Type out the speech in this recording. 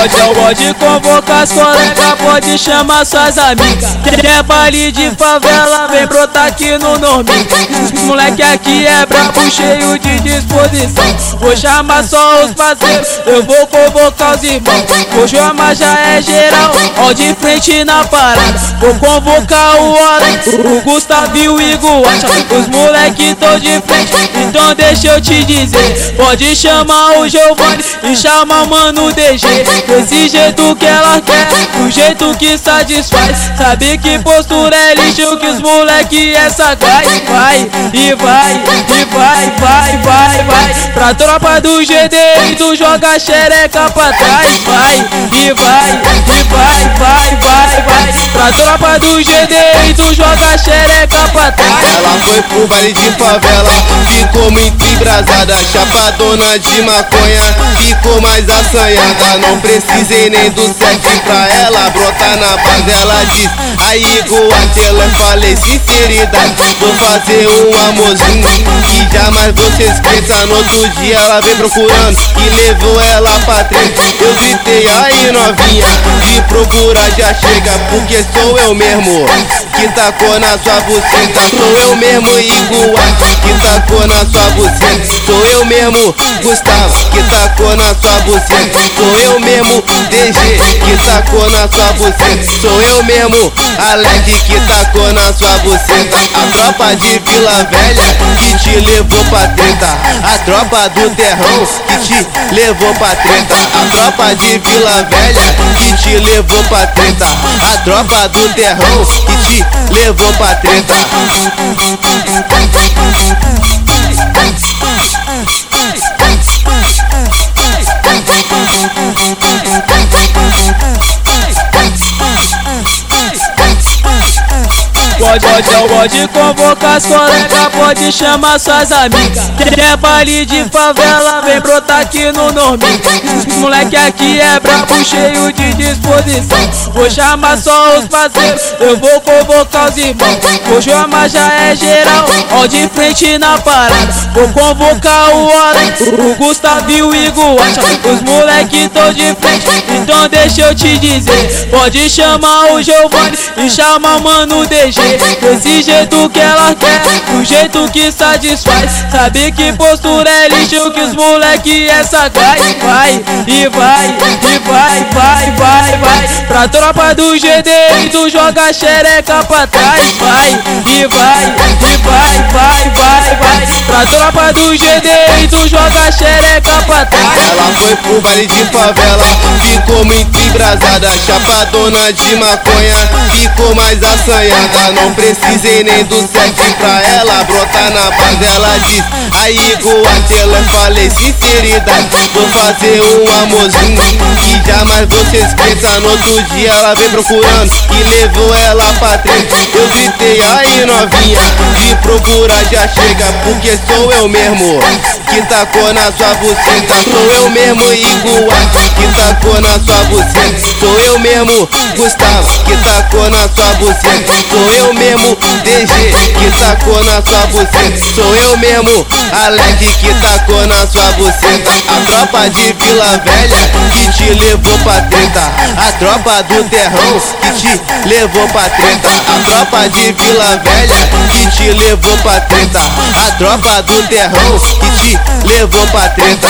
Pode, pode convocar as colegas, pode chamar suas amigas. Quer baile de favela, vem brotar aqui no nome. Moleque aqui é brabo, cheio de disposição. Vou chamar só os parceiros, eu vou convocar os irmãos. Vou chamar já é geral, ó de frente na parada. Vou convocar o Allen, o Gustavo e o Igor. Os moleque tão de frente, então deixa eu te dizer. Pode chamar o Giovanni e chamar mano DG. Desse jeito que ela quer, do jeito que satisfaz. Sabe que postura é lixo, que os moleque é sagaz. Vai e vai, e vai, vai, vai, vai. Pra tropa do GD e tu joga xereca pra trás. Vai e vai, e vai, vai, vai, vai. Pra tropa do GD e tu joga xereca pra trás. Ela foi pro baile de favela, ficou muito embrasada, chapadona de maconha, ficou mais assanhada. Não precisei nem do sexo pra ela brotar na base. Ela diz, aí igual ela falei sinceridade, vou fazer um amorzinho jamais você esqueça. No outro dia ela vem procurando e levou ela pra treta. Eu gritei aí novinha, de procurar já chega, porque sou eu mesmo que tacou na sua buceta. Sou eu mesmo igual que tacou na sua buceta. Sou eu mesmo Gustavo que tacou na sua buceta. Sou eu mesmo DG que tacou na sua buceta. Sou eu mesmo Alex que tacou na sua buceta. A tropa de Vila Velha que te levou pra treta. A tropa do terrão que te levou pra treta. A tropa de Vila Velha que te levou pra treta. A tropa do terrão que te levou pra treta. Pode, pode, pode convocar as colegas, pode chamar suas amigas. Quer baile de favela, vem brotar aqui no nome. Moleque aqui é brabo, cheio de disposição. Vou chamar só os parceiros, eu vou convocar os irmãos. Vou chamar já é geral, ó de frente na parada. Vou convocar o Allen, o Gustavo e o Igor. Os moleque tão de frente, então deixa eu te dizer. Pode chamar o Giovanni e chamar mano DG. Desse jeito que ela quer, do jeito que satisfaz. Sabe que postura é lixo, que os moleque é sagaz. Vai e vai, e vai, vai, vai, vai. Pra tropa do GD e tu joga xereca pra trás. Vai e vai, e vai, vai, vai, vai. Pra tropa do GD e tu joga xereca pra trás. Ela foi pro baile de favela, ficou muito embrasada, chapadona de maconha, ficou mais assanhada. Não precisei nem do sexo pra ela brotar na base. Ela diz, aí igual ela falei sinceridade, vou fazer um amorzinho jamais você esqueça. No outro dia ela vem procurando e levou ela pra treta. Eu gritei, aí novinha, de procurar já chega, porque sou eu mesmo que tacou na sua buceta. Sou eu mesmo igual que tacou na sua buceta. Sou eu mesmo Gustavo que tacou na sua buceta. Sou eu mesmo DG que tacou na sua buceta. Sou eu mesmo Alex que tacou na sua buceta. A tropa de Vila Velha que te levou pra treta. A tropa do terrão que te levou pra treta. A tropa de Vila Velha que te levou pra treta. A tropa do terrão que te levou pra treta.